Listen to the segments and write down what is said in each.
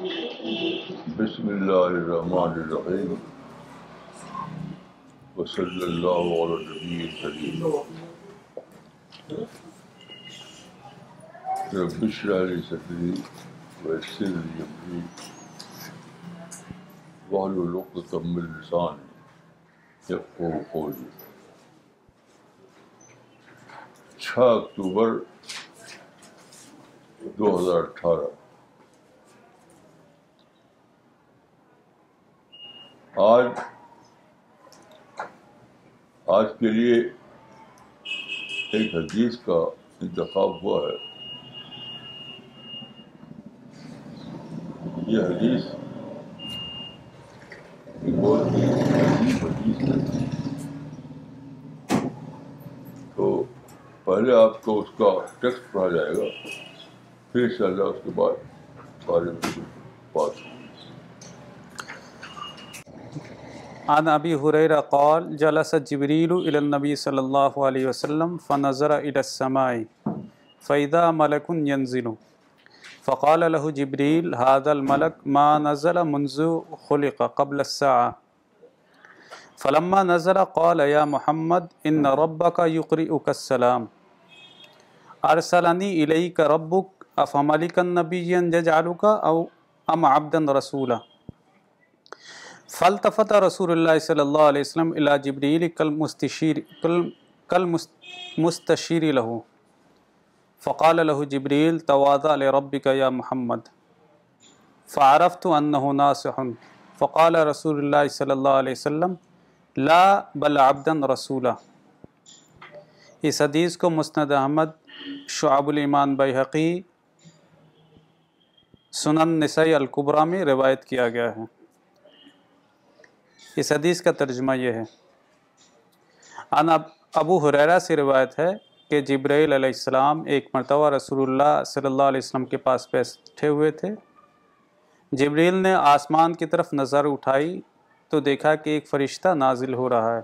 بسم اللہ اللہ الرحمن الرحیم وصلی علیہ نبی کریم چھ اکتوبر دو ہزار اٹھارہ آج آج کے لیے ایک حدیث کا انتخاب ہوا ہے یہ حدیث تو پہلے آپ کو اس کا ٹیکسٹ پڑھا جائے گا پھر ان شاء اللہ اس کے بعد سارے بات عن انبی حرقول جلس جبریلََََََََََََََََََََبى صلي وسلم فنظر الى السماء فاذا فيدہ ينزل فقال له جبريل هذا الملك ما نزل منذ خلق قبل فلما نزل قال يا محمد انربہ ربك يقرئك السلام الى كربك ربك ملكنبى النبي يجعلك او ام عبدا رسولا فلطفت رسول اللہ صلی اللہ علیہ وسلم جبریل کل مستشیر کل کل مستشیر لہو فقال لہو جبریل توادہ یا محمد فعرفت انه ناصح فقال رسول اللہ صلی اللہ علیہ وسلم لا بل عبدا رسولا اس حدیث کو مسند احمد شعب الایمان بحقی نسائی القبرہ میں روایت کیا گیا ہے اس حدیث کا ترجمہ یہ ہے ان ابو حریرہ سے روایت ہے کہ جبرائیل علیہ السلام ایک مرتبہ رسول اللہ صلی اللہ علیہ وسلم کے پاس بیٹھے ہوئے تھے جبریل نے آسمان کی طرف نظر اٹھائی تو دیکھا کہ ایک فرشتہ نازل ہو رہا ہے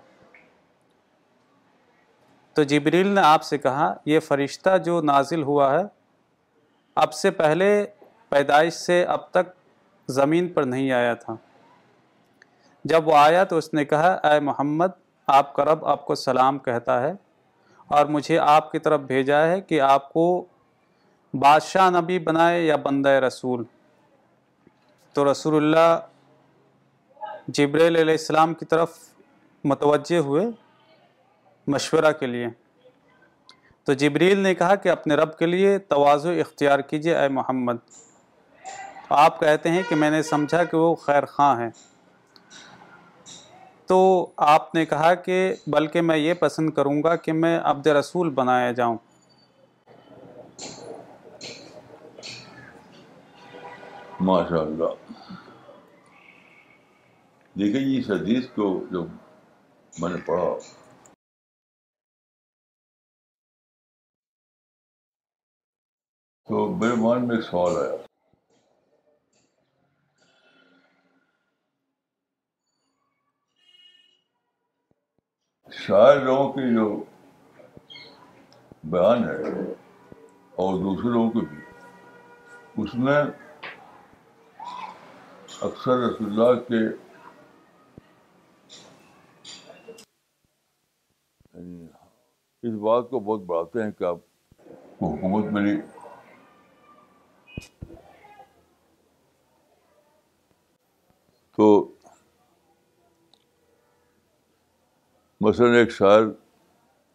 تو جبریل نے آپ سے کہا یہ فرشتہ جو نازل ہوا ہے اب سے پہلے پیدائش سے اب تک زمین پر نہیں آیا تھا جب وہ آیا تو اس نے کہا اے محمد آپ کا رب آپ کو سلام کہتا ہے اور مجھے آپ کی طرف بھیجا ہے کہ آپ کو بادشاہ نبی بنائے یا بندہ رسول تو رسول اللہ جبریل علیہ السلام کی طرف متوجہ ہوئے مشورہ کے لیے تو جبریل نے کہا کہ اپنے رب کے لیے توازو اختیار کیجئے اے محمد آپ کہتے ہیں کہ میں نے سمجھا کہ وہ خیر خواہ ہیں تو آپ نے کہا کہ بلکہ میں یہ پسند کروں گا کہ میں عبد رسول بنایا جاؤں ماشاء اللہ دیکھے جی، اس حدیث کو جو میں نے پڑھا تو میرے مان میں ایک سوال آیا شاعر لوگوں کی جو بیان ہے اور دوسرے لوگوں کے بھی اس میں اکثر رسول اللہ کے اس بات کو بہت بڑھاتے ہیں کہ آپ کو حکومت ملی تو مثلاً ایک شاعر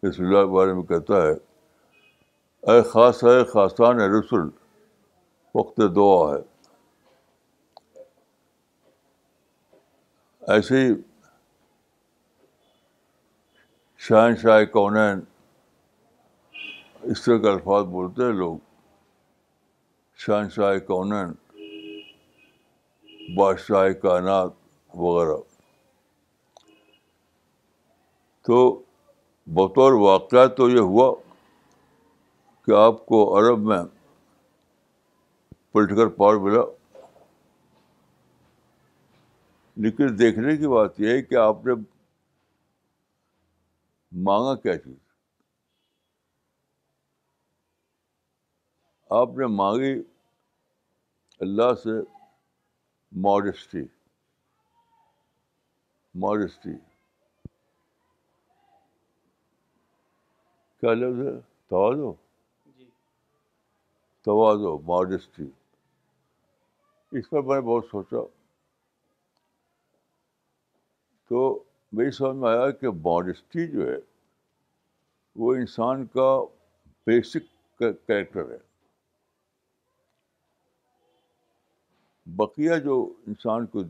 اس کے بارے میں کہتا ہے اے خاص ہے خاصان ہے رسول وقت دعا ہے ایسے ہی شاہن شاہ کونین اس طرح کے الفاظ بولتے ہیں لوگ شاہن شاہ کونین بادشاہ کائنات وغیرہ تو بطور واقعہ تو یہ ہوا کہ آپ کو عرب میں پولیٹیکل پاور ملا لیکن دیکھنے کی بات یہ ہے کہ آپ نے مانگا کیا چیز آپ نے مانگی اللہ سے ماڈسٹی ماڈسٹی کیا لفظ ہے توازو توازو ماڈسٹی اس پر میں نے بہت سوچا تو میری سمجھ میں آیا کہ ماڈسٹی جو ہے وہ انسان کا بیسک کریکٹر ہے بقیہ جو انسان کو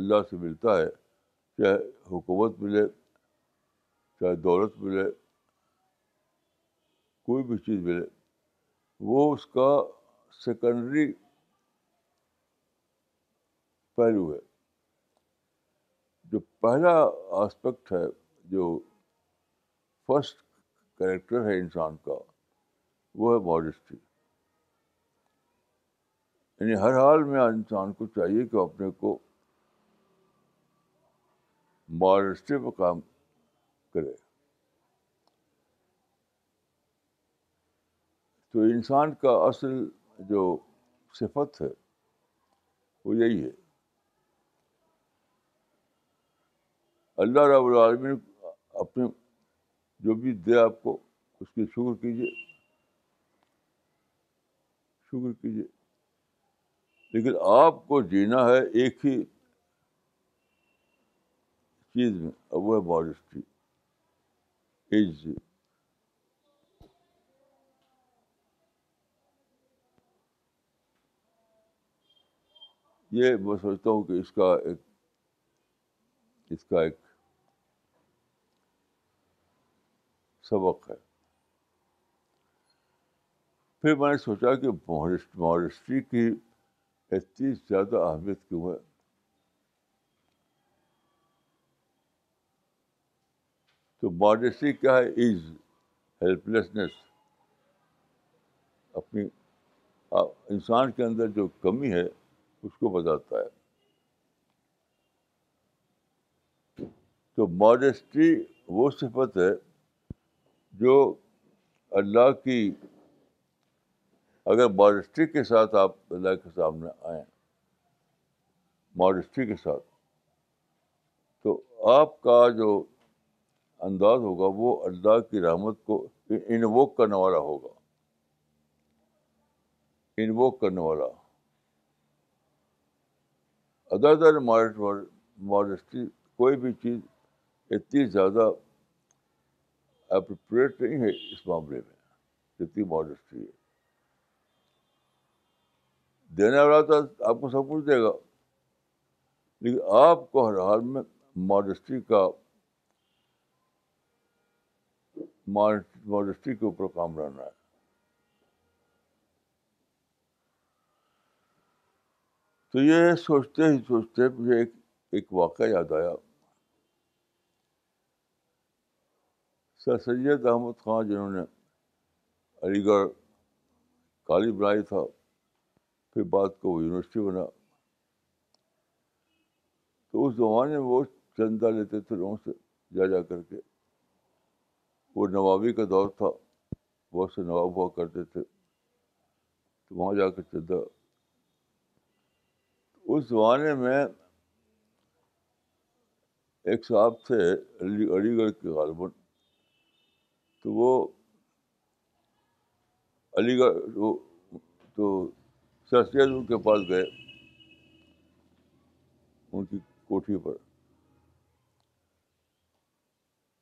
اللہ سے ملتا ہے چاہے حکومت ملے چاہے دولت ملے کوئی بھی چیز ملے وہ اس کا سیکنڈری پہلو ہے جو پہلا آسپیکٹ ہے جو فسٹ کریکٹر ہے انسان کا وہ ہے ماڈسٹی یعنی ہر حال میں انسان کو چاہیے کہ اپنے کو ماڈسٹی پہ کام کرے تو انسان کا اصل جو صفت ہے وہ یہی ہے اللہ رب العالمین اپنے جو بھی دے آپ کو اس کی شکر کیجیے شکر کیجیے لیکن آپ کو جینا ہے ایک ہی چیز میں اب وہ ہے بالسٹری ایج یہ میں سوچتا ہوں کہ اس کا ایک اس کا ایک سبق ہے پھر میں نے سوچا کہ مہارشٹری کی اتنی زیادہ اہمیت کیوں ہے تو مہارشٹری کیا ہے از ہیلپ لیسنیس اپنی انسان کے اندر جو کمی ہے اس کو بتاتا ہے تو ماڈیسٹی وہ صفت ہے جو اللہ کی اگر ماڈیسٹی کے ساتھ آپ اللہ کے سامنے آئیں ماڈیسٹی کے ساتھ تو آپ کا جو انداز ہوگا وہ اللہ کی رحمت کو انووک کرنے والا ہوگا انووک کرنے والا ادر دار ماڈیسٹی کوئی بھی چیز اتنی زیادہ اپروپریٹ نہیں ہے اس معاملے میں جتنی ماڈسٹی ہے دینے والا تھا آپ کو سب کچھ دے گا لیکن آپ کو ہر حال میں ماڈسٹی کا ماڈسٹی کے اوپر کام رہنا ہے تو یہ سوچتے ہی سوچتے مجھے ایک ایک واقعہ یاد آیا سر سید احمد خان جنہوں نے علی گڑھ کالی بنائی تھا پھر بعد کو وہ یونیورسٹی بنا تو اس زمانے میں وہ چندہ لیتے تھے لوگوں سے جا جا کر کے وہ نوابی کا دور تھا بہت سے نواب ہوا کرتے تھے تو وہاں جا کر چندہ اس زمانے میں ایک صاحب تھے علی علی گڑھ کے غالباً تو وہ علی گڑھ تو سر سید ان کے پاس گئے ان کی کوٹھی پر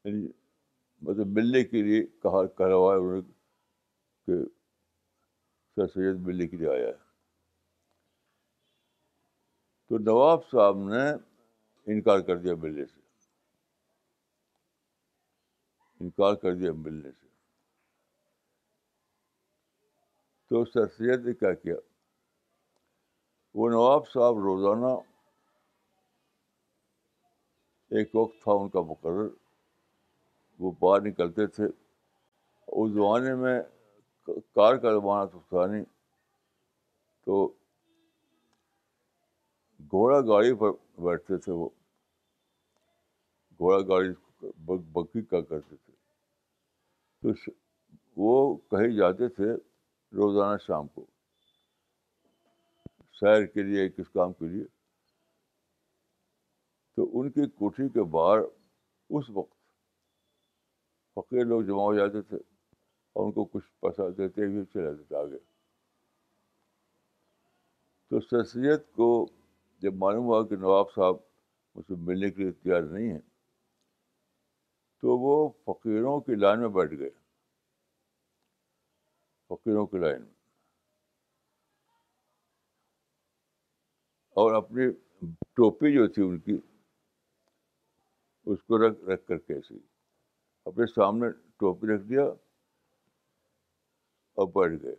یعنی مطلب ملنے کے لیے کہا انہوں نے کہ سر سید ملنے کے لیے آیا ہے تو نواب صاحب نے انکار کر دیا ملنے سے انکار کر دیا ملنے سے تو سر سید نے کیا کیا وہ نواب صاحب روزانہ ایک وقت تھا ان کا مقرر وہ باہر نکلتے تھے اس زمانے میں کار کا زمانہ تو تھا نہیں تو گھوڑا گاڑی پر بیٹھتے تھے وہ گھوڑا گاڑی بکی کا کرتے تھے تو وہ کہیں جاتے تھے روزانہ شام کو سیر کے لیے کس کام کے لیے تو ان کی کوٹھی کے باہر اس وقت فقیر لوگ جمع ہو جاتے تھے اور ان کو کچھ پیسہ دیتے ہوئے چلے جاتے تھے آگے تو سر سید کو جب معلوم ہوا کہ نواب صاحب اسے ملنے کے لیے تیار نہیں ہیں تو وہ فقیروں کی لائن میں بیٹھ گئے فقیروں کی لائن میں اور اپنی ٹوپی جو تھی ان کی اس کو رکھ رکھ کر کیسی اپنے سامنے ٹوپی رکھ دیا اور بیٹھ گئے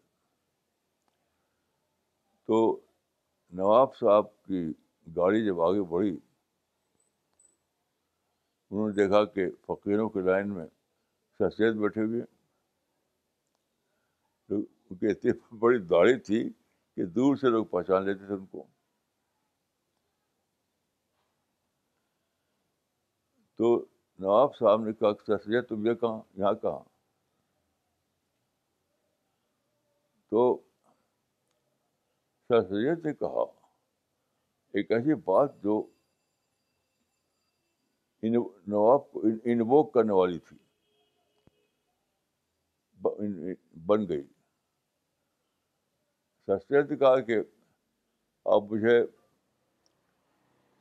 تو نواب صاحب کی گاڑی جب آگے بڑھی انہوں نے دیکھا کہ فقیروں کی لائن میں شخصیت بیٹھے ہوئے ان کی اتنی بڑی داڑھی تھی کہ دور سے لوگ پہچان لیتے تھے ان کو تو نواب صاحب نے کہا کہ شخصیت تم یہ کہاں یہاں کہاں تو سید نے کہا ایک ایسی بات جو نواب کو انووک کرنے والی تھی بن گئی سست نے کہا کہ آپ مجھے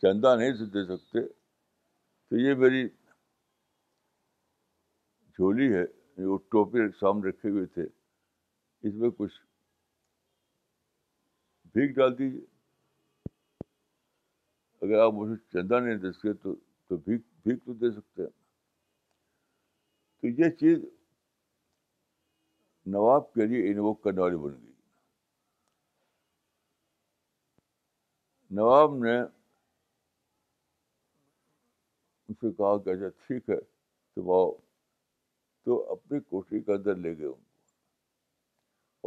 چندہ نہیں سے دے سکتے تو یہ میری جھولی ہے وہ ٹوپی سامنے رکھے ہوئے تھے اس میں کچھ ڈال دیجیے اگر آپ مجھے چندہ نہیں دے سکے تو تو تو دے سکتے ہیں تو یہ چیز نواب کے لیے کرنے والی بن گئی نواب نے ان سے کہا کہ اچھا ٹھیک ہے تو آؤ تو اپنی کوٹھی کے اندر لے گئے ان کو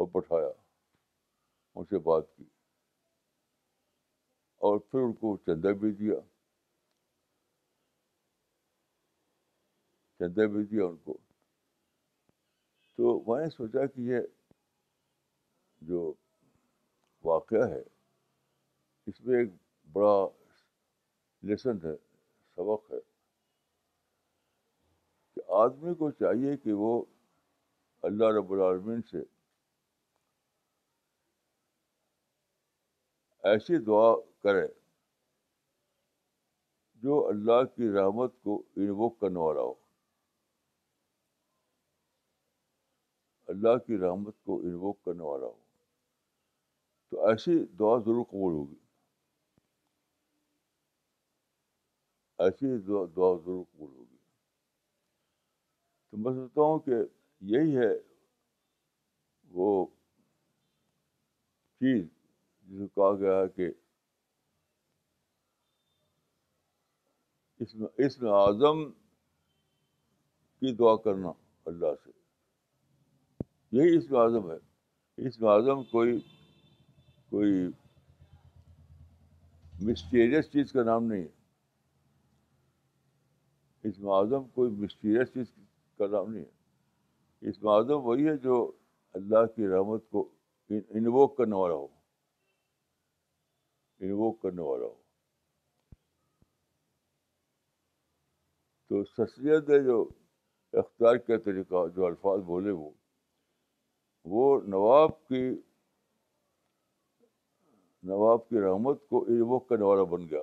اور بٹھایا ان سے بات کی اور پھر ان کو چندہ بھی دیا چندہ بھی دیا ان کو تو میں نے سوچا کہ یہ جو واقعہ ہے اس میں ایک بڑا لیسن ہے سبق ہے کہ آدمی کو چاہیے کہ وہ اللہ رب العالمین سے ایسی دعا کرے جو اللہ کی رحمت کو انوک کرنے والا ہو اللہ کی رحمت کو انووک کرنے والا ہو تو ایسی دعا ضرور قبول ہوگی ایسی دعا ضرور قبول ہوگی تو میں سمجھتا ہوں کہ یہی ہے وہ چیز جسے کہا گیا ہے کہ اس میں اس میں کی دعا کرنا اللہ سے یہی اس میں ہے اس میں کوئی کوئی مسٹیریس چیز کا نام نہیں ہے اس میں کوئی مسٹیریس چیز کا نام نہیں ہے اس میں وہی ہے جو اللہ کی رحمت کو انووک کرنے والا ہو انووک کرنے والا ہو تو شخصیت ہے نے جو اختیار کیا طریقہ جو الفاظ بولے وہ وہ نواب کی نواب کی رحمت کو ایوک کا کرنے والا بن گیا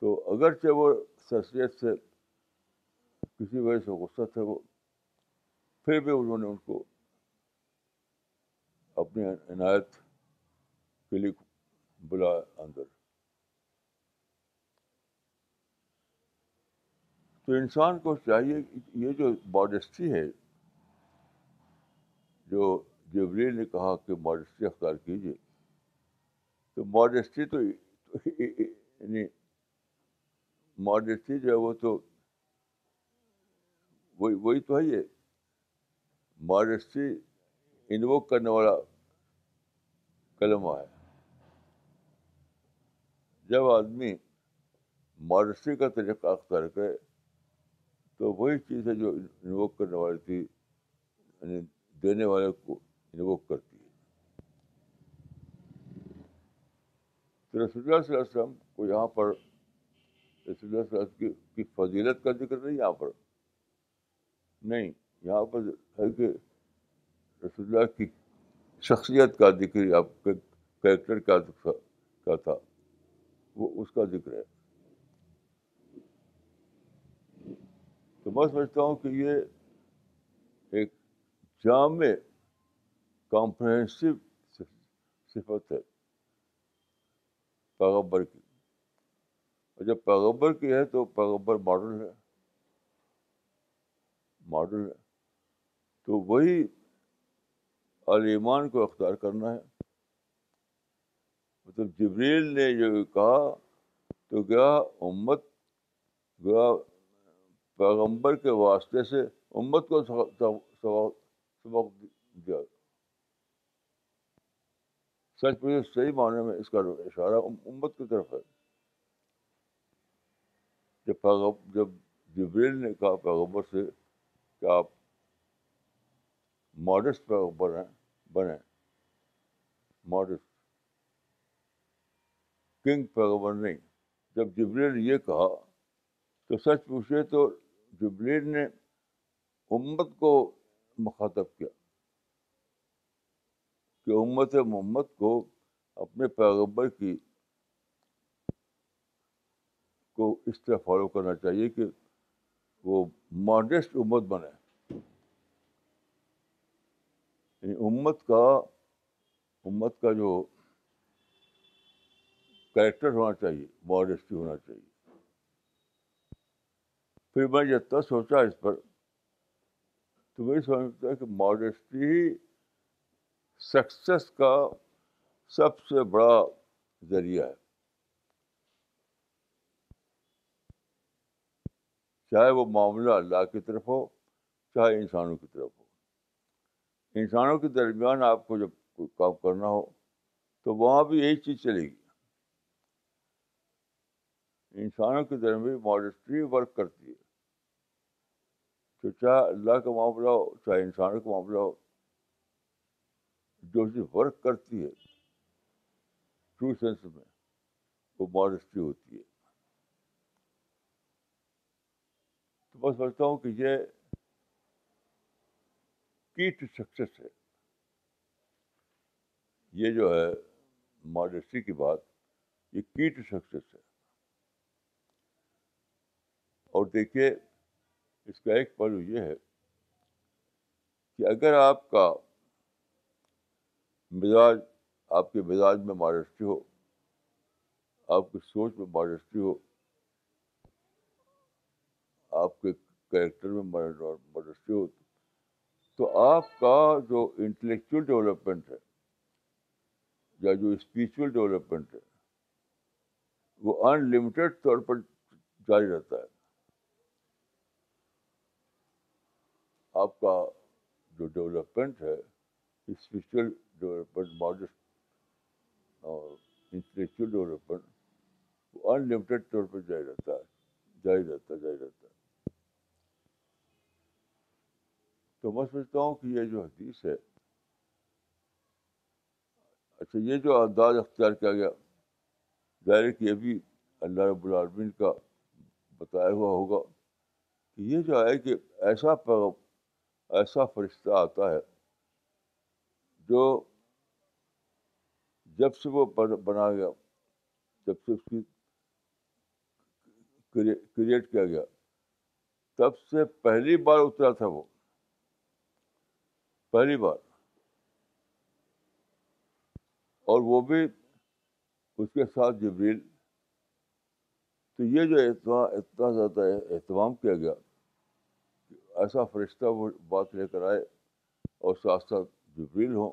تو اگرچہ وہ شخصیت سے کسی وجہ سے غصہ تھا وہ پھر بھی انہوں نے ان کو اپنی عنایت کے لیے بلایا اندر تو انسان کو چاہیے یہ جو ماڈسٹی ہے جو جبریل نے کہا کہ ماڈیسٹی اختیار کیجیے تو ماڈسٹی تو یعنی ماڈسٹی جو ہے وہ تو وہی وہی تو ہے یہ ماڈسٹی انووک کرنے والا قلم ہے جب آدمی ماڈیسٹی کا طریقہ اختیار کرے تو وہی چیز ہے جو انووک کرنے والی تھی یعنی دینے والے کو انووک کرتی ہے تو رسول اللہ اللہ صلی علیہ وسلم کو یہاں پر رسول اللہ اللہ صلی علیہ وسلم کی فضیلت کا ذکر نہیں یہاں پر نہیں یہاں پر ہے کہ رسول اللہ کی شخصیت کا ذکر یا کیریکٹر کا تھا وہ اس کا ذکر ہے تو میں سمجھتا ہوں کہ یہ ایک جامع کمپرہنسو صفت ہے پیغبر کی اور جب پیغبر کی ہے تو پیغبر ماڈل ہے ماڈل ہے تو وہی علیمان کو اختیار کرنا ہے مطلب جبریل نے جو کہا تو گیا امت گیا پیغمبر کے واسطے سے امت کو سبق دیا سچ مجھے صحیح معنی میں اس کا اشارہ امت کی طرف ہے جب پیغ جب جبریل نے کہا پیغمبر سے کہ آپ ماڈسٹ پیغمبر ہیں بنے ماڈس کنگ پیغمبر نہیں جب جبریل یہ کہا تو سچ پوچھے تو جبلیل نے امت کو مخاطب کیا کہ امت محمد کو اپنے پیغبر کی کو اس طرح فالو کرنا چاہیے کہ وہ ماڈیسٹ امت بنے یعنی امت کا امت کا جو کریکٹر ہونا چاہیے ماڈیسٹی ہونا چاہیے پھر میں جب تک سوچا اس پر تو میں ہے کہ ہی سکسیس کا سب سے بڑا ذریعہ ہے چاہے وہ معاملہ اللہ کی طرف ہو چاہے انسانوں کی طرف ہو انسانوں کے درمیان آپ کو جب کوئی کام کرنا ہو تو وہاں بھی یہی چیز چلے گی انسانوں کے درمیان ماڈسٹری ورک کرتی ہے تو چاہے اللہ کا معاملہ ہو چاہے انسان کا معاملہ ہو جو ورک کرتی ہے ٹرو سینس میں وہ ماڈسٹی ہوتی ہے تو میں سمجھتا ہوں کہ یہ کی ٹو سکسیس ہے یہ جو ہے ماڈسٹی کی بات یہ کی ٹو سکسیس ہے اور دیکھیے اس کا ایک پہلو یہ ہے کہ اگر آپ کا مزاج آپ کے مزاج میں مارسٹری ہو آپ کی سوچ میں مہارسٹی ہو آپ کے کریکٹر میں مدرسی ہو تو آپ کا جو انٹلیکچوئل ڈیولپمنٹ ہے یا جو اسپریچل ڈیولپمنٹ ہے وہ انلمیٹیڈ طور پر جاری رہتا ہے آپ کا جو ڈیولپمنٹ ہے اسپریچل ڈیولپمنٹ ماڈسٹ اور انٹلیکچوئل ڈیولپمنٹ وہ لمیٹیڈ طور پہ جائے رہتا ہے ہے تو میں سمجھتا ہوں کہ یہ جو حدیث ہے اچھا یہ جو انداز اختیار کیا گیا ظاہر کہ یہ بھی اللہ رب العالمین کا بتایا ہوا ہوگا کہ یہ جو ہے کہ ایسا پیغام ایسا فرشتہ آتا ہے جو جب سے وہ بنا گیا جب سے اس کی کریٹ کیا گیا تب سے پہلی بار اترا تھا وہ پہلی بار اور وہ بھی اس کے ساتھ جبریل تو یہ جو اتنا اتنا زیادہ اہتمام کیا گیا ایسا فرشتہ وہ بات لے کر آئے اور ساتھ ساتھ جبریل ہوں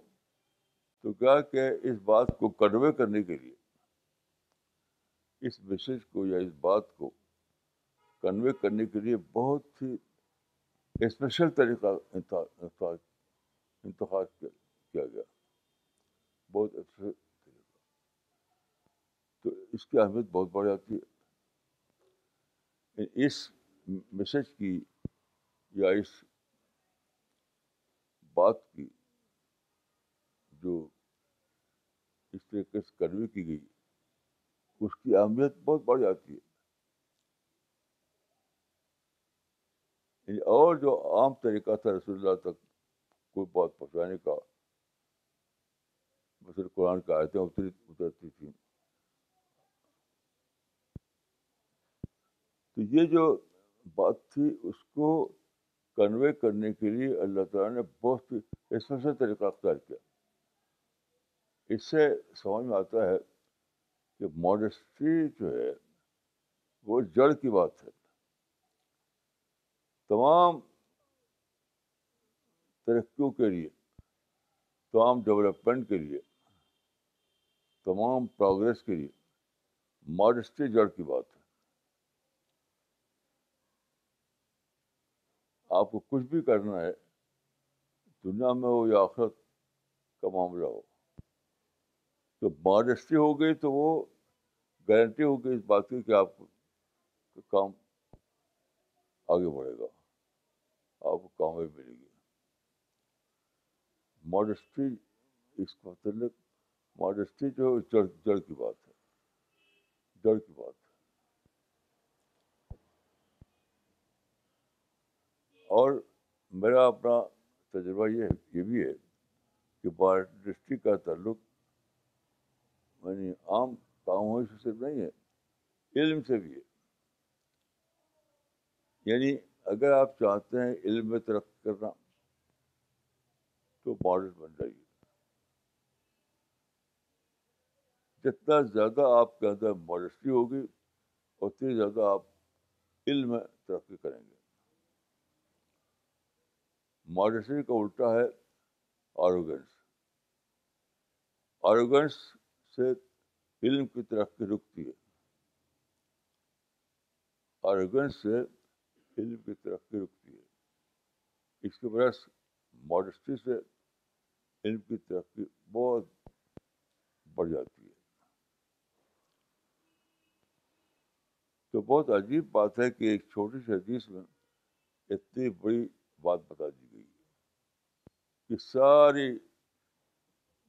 تو کیا کہ اس بات کو کنوے کرنے کے لیے اس میسج کو یا اس بات کو کنوے کرنے کے لیے بہت ہی اسپیشل طریقہ انتخاب کیا گیا بہت اسپیشل طریقہ تو اس کی اہمیت بہت بڑھ جاتی ہے اس میسج کی یا اس بات کی جو اس طریقے سے کنوے کی گئی اس کی اہمیت بہت بڑھ جاتی ہے یعنی اور جو عام طریقہ تھا رسول اللہ تک کوئی بات پہنچانے کا مثلا قرآن کا آئے تھے اترتی تھیں تو یہ جو بات تھی اس کو کنوے کرنے کے لیے اللہ تعالیٰ نے بہت ہی طریقہ اختیار کیا اس سے سمجھ میں آتا ہے کہ ماڈسٹی جو ہے وہ جڑ کی بات ہے تمام ترقیوں کے لیے تمام ڈیولپمنٹ کے لیے تمام پروگرس کے لیے ماڈسٹی جڑ کی بات ہے آپ کو کچھ بھی کرنا ہے دنیا میں ہو یا آخرت کا معاملہ ہو تو ماڈسٹی ہو گئی تو وہ گارنٹی ہو گئی اس بات کی کہ آپ کام آگے بڑھے گا آپ کو کامیابی ملے گی ماڈسٹی اس کے متعلق ماڈسٹی جو ہے جڑ کی بات ہے جڑ کی بات اور میرا اپنا تجربہ یہ یہ بھی ہے کہ بارڈسٹک کا تعلق یعنی عام کاموں سے صرف نہیں ہے علم سے بھی ہے یعنی اگر آپ چاہتے ہیں علم میں ترقی کرنا تو ماڈل بن جائیے جتنا زیادہ آپ کے اندر ماڈسٹی ہوگی اتنی زیادہ آپ علم میں ترقی کریں گے ماڈسٹی کا الٹا ہے آروگنس آروگنس سے علم کی ترقی رکتی ہے آروگنس سے علم کی ترقی رکتی ہے اس کے برعکس ماڈسٹی سے علم کی ترقی بہت بڑھ جاتی ہے تو بہت عجیب بات ہے کہ ایک چھوٹی سی حدیث میں اتنی بڑی بات بتا دی کی ساری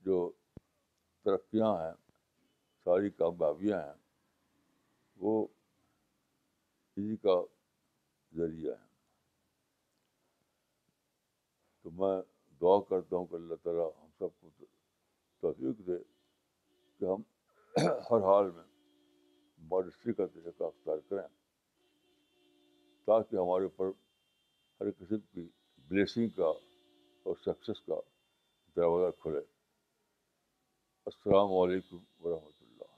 جو ترقیاں ہیں ساری کامیابیاں ہیں وہ اسی کا ذریعہ ہے تو میں دعا کرتا ہوں کہ اللہ تعالیٰ ہم سب کو توفیق دے کہ ہم ہر حال میں ماڈسٹری کا طریقہ اختیار کریں تاکہ ہمارے اوپر ہر قسم کی بلیسنگ کا اور سکسیس کا دروازہ کھلے السلام علیکم ورحمۃ اللہ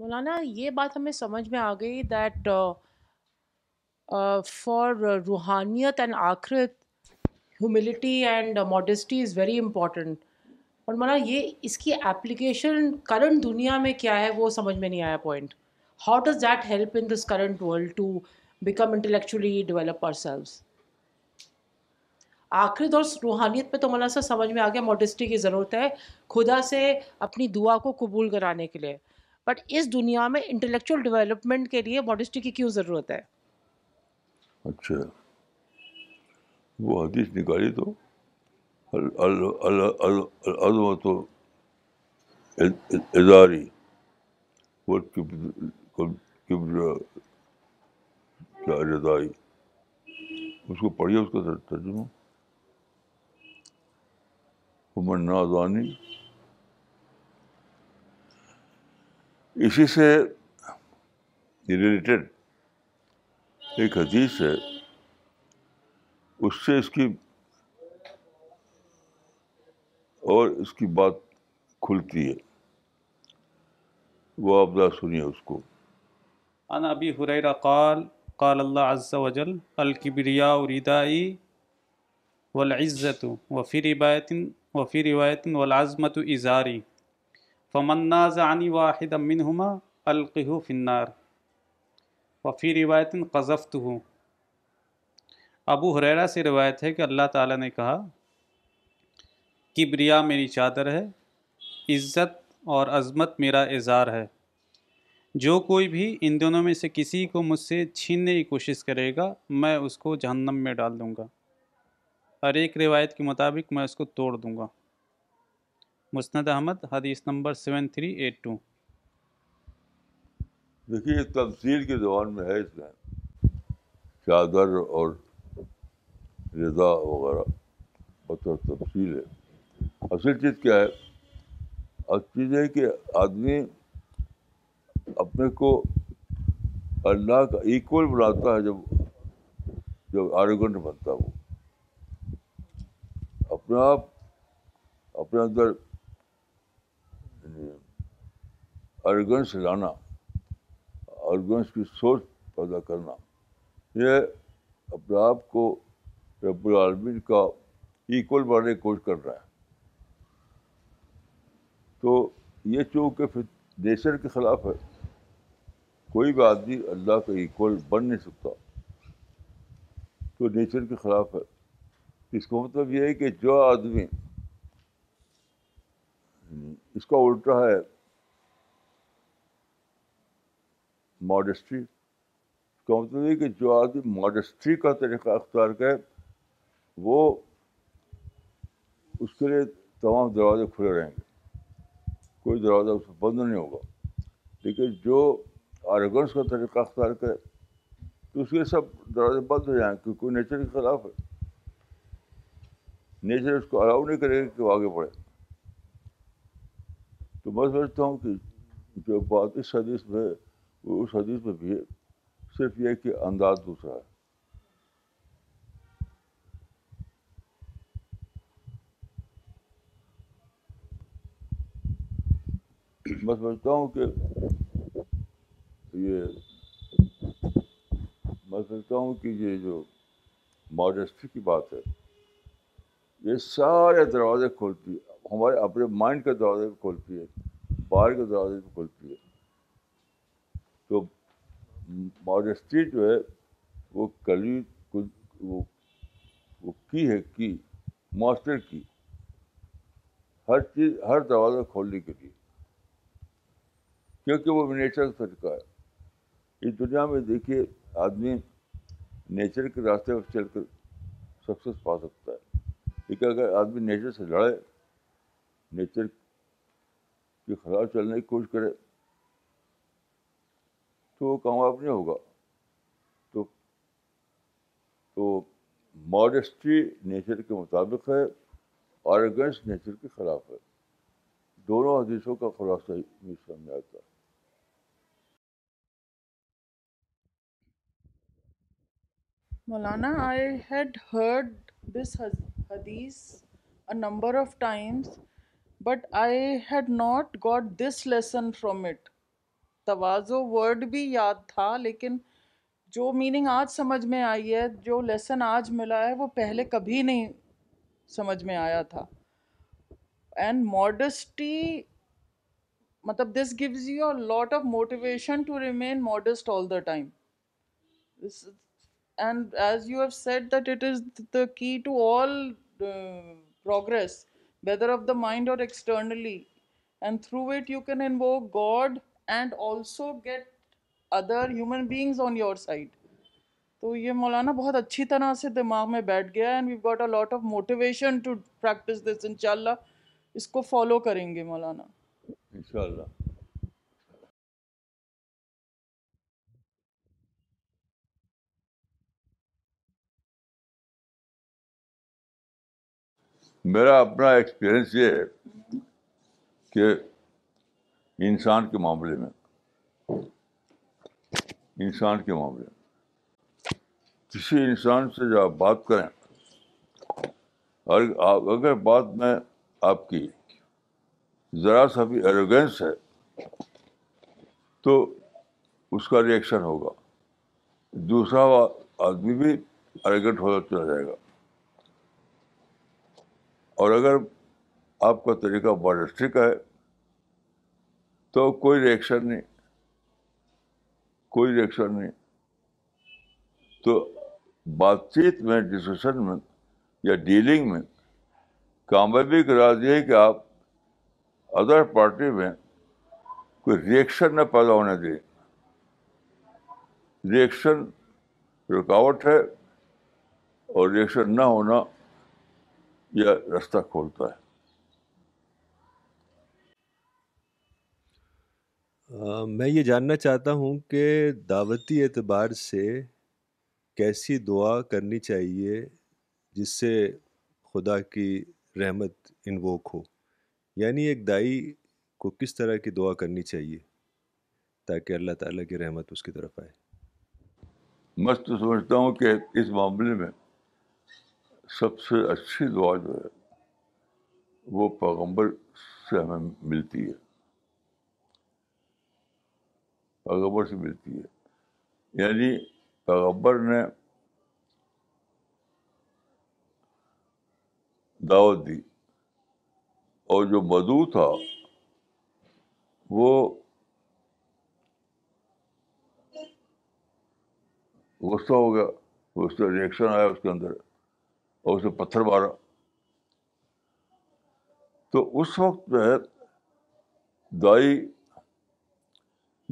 مولانا یہ بات ہمیں سمجھ میں آ گئی دیٹ فار روحانیت اینڈ آخرت humility and modesty is very important اور مانا یہ اس کی اپلیکیشن کرنٹ دنیا میں کیا ہے وہ سمجھ میں نہیں آیا point how does that help in this current world to become intellectually developed selves آخری دور روحانیت پہ تو مانا سا سمجھ میں آ گیا ماڈیسٹی کی ضرورت ہے خدا سے اپنی دعا کو قبول کرانے کے لیے بٹ اس دنیا میں انٹلیکچوئل ڈیولپمنٹ کے لیے ماڈیسٹی کی کیوں ضرورت ہے اچھا وہ حدیث نکالی تو اداری اس کو پڑھیے اس کا ترجمہ عمر نازانی اسی سے ریلیٹڈ ایک حدیث ہے اس سے اس کی اور اس کی بات کھلتی ہے وہ ذرا سنیے اس کو انا ابی حریر قال قال اللہ عز وجل القریاء ردائی والعزت وفی روایت وفی روایت والعظمت ازاری فمن نازعنی واحدا منہما القہو فی النار وفی روایت قذفت ابو حریرا سے روایت ہے کہ اللہ تعالیٰ نے کہا کہ بریا میری چادر ہے عزت اور عظمت میرا اظہار ہے جو کوئی بھی ان دونوں میں سے کسی کو مجھ سے چھیننے کی کوشش کرے گا میں اس کو جہنم میں ڈال دوں گا اور ایک روایت کے مطابق میں اس کو توڑ دوں گا مسند احمد حدیث number seven three eight two دیکھیے زبان میں ہے اس میں چادر اور رضا وغیرہ بہت تفصیل ہے اصل چیز کیا ہے اصل چیز ہے کہ آدمی اپنے کو اللہ کا ایکول بناتا ہے جب جب آروگنٹ بنتا وہ اپنے آپ اپنے اندر ارگنس لانا ارگنس کی سوچ پیدا کرنا یہ اپنے آپ کو رب العالمین کا ایکول بنانے کی کوشش کر رہا ہے تو یہ چونکہ پھر کے خلاف ہے کوئی بھی آدمی اللہ کا ایکول بن نہیں سکتا تو نیچر کے خلاف ہے اس کا مطلب یہ ہے کہ جو آدمی اس کا الٹا ہے ماڈسٹری اس کا مطلب یہ کہ جو آدمی ماڈسٹری کا طریقہ اختیار کرے وہ اس کے لیے تمام دروازے کھلے رہیں گے کوئی دروازہ اس کو بند نہیں ہوگا لیکن جو آرگنس کا طریقہ اختیار کرے تو اس کے سب دروازے بند ہو جائیں کیونکہ کیونکہ نیچر کے خلاف ہے نیچر اس کو الاؤ نہیں کرے گا کہ وہ آگے بڑھے تو میں سمجھتا ہوں کہ جو بات اس حدیث میں وہ اس حدیث میں بھی ہے صرف یہ کہ انداز دوسرا ہے میں سمجھتا ہوں کہ یہ میں سمجھتا ہوں کہ یہ جو ماڈسٹی کی بات ہے یہ سارے دروازے کھولتی ہے ہمارے اپنے مائنڈ کے دروازے بھی کھولتی ہے باہر کے دروازے بھی کھولتی ہے تو ماڈسٹی جو ہے وہ کلی کچھ وہ کی ہے کی ماسٹر کی ہر چیز ہر دروازہ کھولنے کے لیے کیونکہ وہ نیچر کا طریقہ ہے اس دنیا میں دیکھیے آدمی نیچر کے راستے پر چل کر سکسیز پا سکتا ہے کیونکہ اگر آدمی نیچر سے لڑے نیچر کے خلاف چلنے کی کوشش کرے تو وہ کامیاب نہیں ہوگا تو تو ماڈسٹری نیچر کے مطابق ہے اور اگینسٹ نیچر کے خلاف ہے دونوں حدیثوں کا خلاصہ ہی سامنے آتا ہے Maulana I had heard this حدیث a number of times but I had not got this lesson from it تواز word بھی یاد تھا لیکن جو میننگ آج سمجھ میں آئی ہے جو لیسن آج ملا ہے وہ پہلے کبھی نہیں سمجھ میں آیا تھا اینڈ ماڈسٹی مطلب this gives you lot of motivation to remain modest all the time and as you have said that it is the key to all progress whether of the mind اور externally and through it you can know God and also get other human beings on your side تو یہ مولانا بہت اچھی طرح سے دماغ میں بیٹھ گیا and got a lot of motivation to practice this ان شاء اللہ اس کو فالو کریں گے مولانا ان شاء اللہ میرا اپنا ایکسپیرئنس یہ ہے کہ انسان کے معاملے میں انسان کے معاملے میں کسی انسان سے جو آپ بات کریں اور اگر بات میں آپ کی ذرا سا بھی ایروگینس ہے تو اس کا ریئیکشن ہوگا دوسرا آدمی بھی ہوتا چلا جائے گا اور اگر آپ کا طریقہ بہت ہے تو کوئی ریئیکشن نہیں کوئی ریئیکشن نہیں تو بات چیت میں ڈسکشن میں یا ڈیلنگ میں کامیابی کا راز یہ ہے کہ آپ ادر پارٹی میں کوئی ریئیکشن نہ پیدا ہونے دیں ریئیکشن رکاوٹ ہے اور ریئیکشن نہ ہونا رستہ کھولتا ہے میں یہ جاننا چاہتا ہوں کہ دعوتی اعتبار سے کیسی دعا کرنی چاہیے جس سے خدا کی رحمت انووک ہو یعنی ایک دائی کو کس طرح کی دعا کرنی چاہیے تاکہ اللہ تعالیٰ کی رحمت اس کی طرف آئے میں تو سمجھتا ہوں کہ اس معاملے میں سب سے اچھی دعا جو ہے وہ پیغمبر سے ہمیں ملتی ہے پیغمبر سے ملتی ہے یعنی پیغمبر نے دعوت دی اور جو مدو تھا وہ غصہ ہو گیا اس کا ریئیکشن آیا اس کے اندر اور اس میں پتھر مارا تو اس وقت جو ہے دائی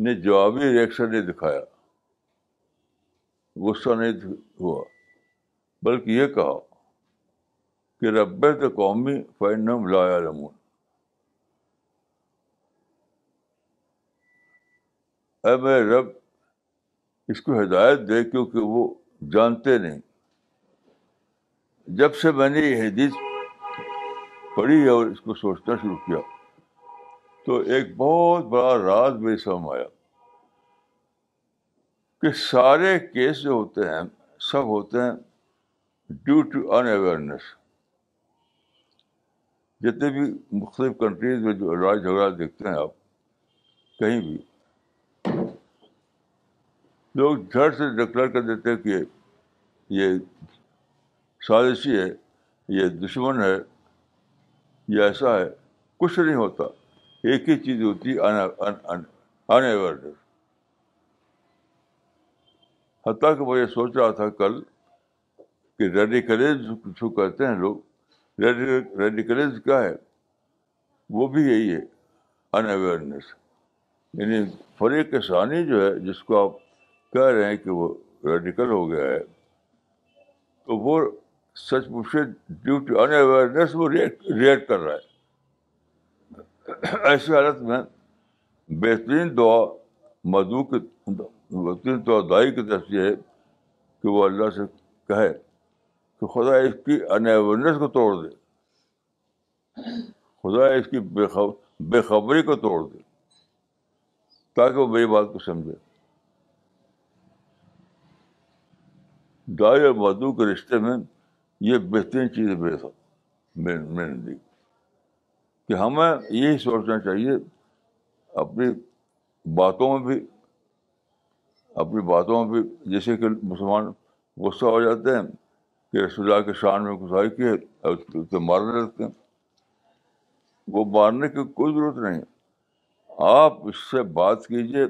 نے جوابی ریئیکشن نہیں دکھایا غصہ نہیں ہوا بلکہ یہ کہا کہ رب قومی فائن لایا لمون اے میرے رب اس کو ہدایت دے کیونکہ وہ جانتے نہیں جب سے میں نے یہ حدیث پڑھی اور اس کو سوچنا شروع کیا تو ایک بہت بڑا راز میرے سامنے آیا کہ سارے کیس جو ہوتے ہیں سب ہوتے ہیں ڈیو ٹو ان اویئرنیس جتنے بھی مختلف کنٹریز میں جو لڑائی جھگڑا دیکھتے ہیں آپ کہیں بھی لوگ جھڑ سے ڈکلیئر کر دیتے ہیں کہ یہ سازشی ہے یہ دشمن ہے یہ ایسا ہے کچھ نہیں ہوتا ایک ہی چیز ہوتی ان انویئرنیس حتیٰ کہ میں یہ سوچ رہا تھا کل کہ ریڈیکلز جو کہتے ہیں لوگ ریڈیکلز کیا ہے وہ بھی یہی ہے ان اویئرنیس یعنی فریق ثانی جو ہے جس کو آپ کہہ رہے ہیں کہ وہ ریڈیکل ہو گیا ہے تو وہ سچ پوچھے ٹو ان اویئرنیس وہ ریئیکٹ کر رہا ہے ایسی حالت میں بہترین دعا مدعو کی بہترین دعا دائی کی طرف یہ ہے کہ وہ اللہ سے کہے کہ خدا اس کی ان اویئرنیس کو توڑ دے خدا اس کی بے بے خبر خبری کو توڑ دے تاکہ وہ میری بات کو سمجھے دائی اور مدعو کے رشتے میں یہ بہترین چیز ہے میرے حق کہ ہمیں یہی سوچنا چاہیے اپنی باتوں میں بھی اپنی باتوں میں بھی جیسے کہ مسلمان غصہ ہو جاتے ہیں کہ اللہ کے شان میں کی ہے اسے مارنے لگتے ہیں وہ مارنے کی کوئی ضرورت نہیں آپ اس سے بات کیجیے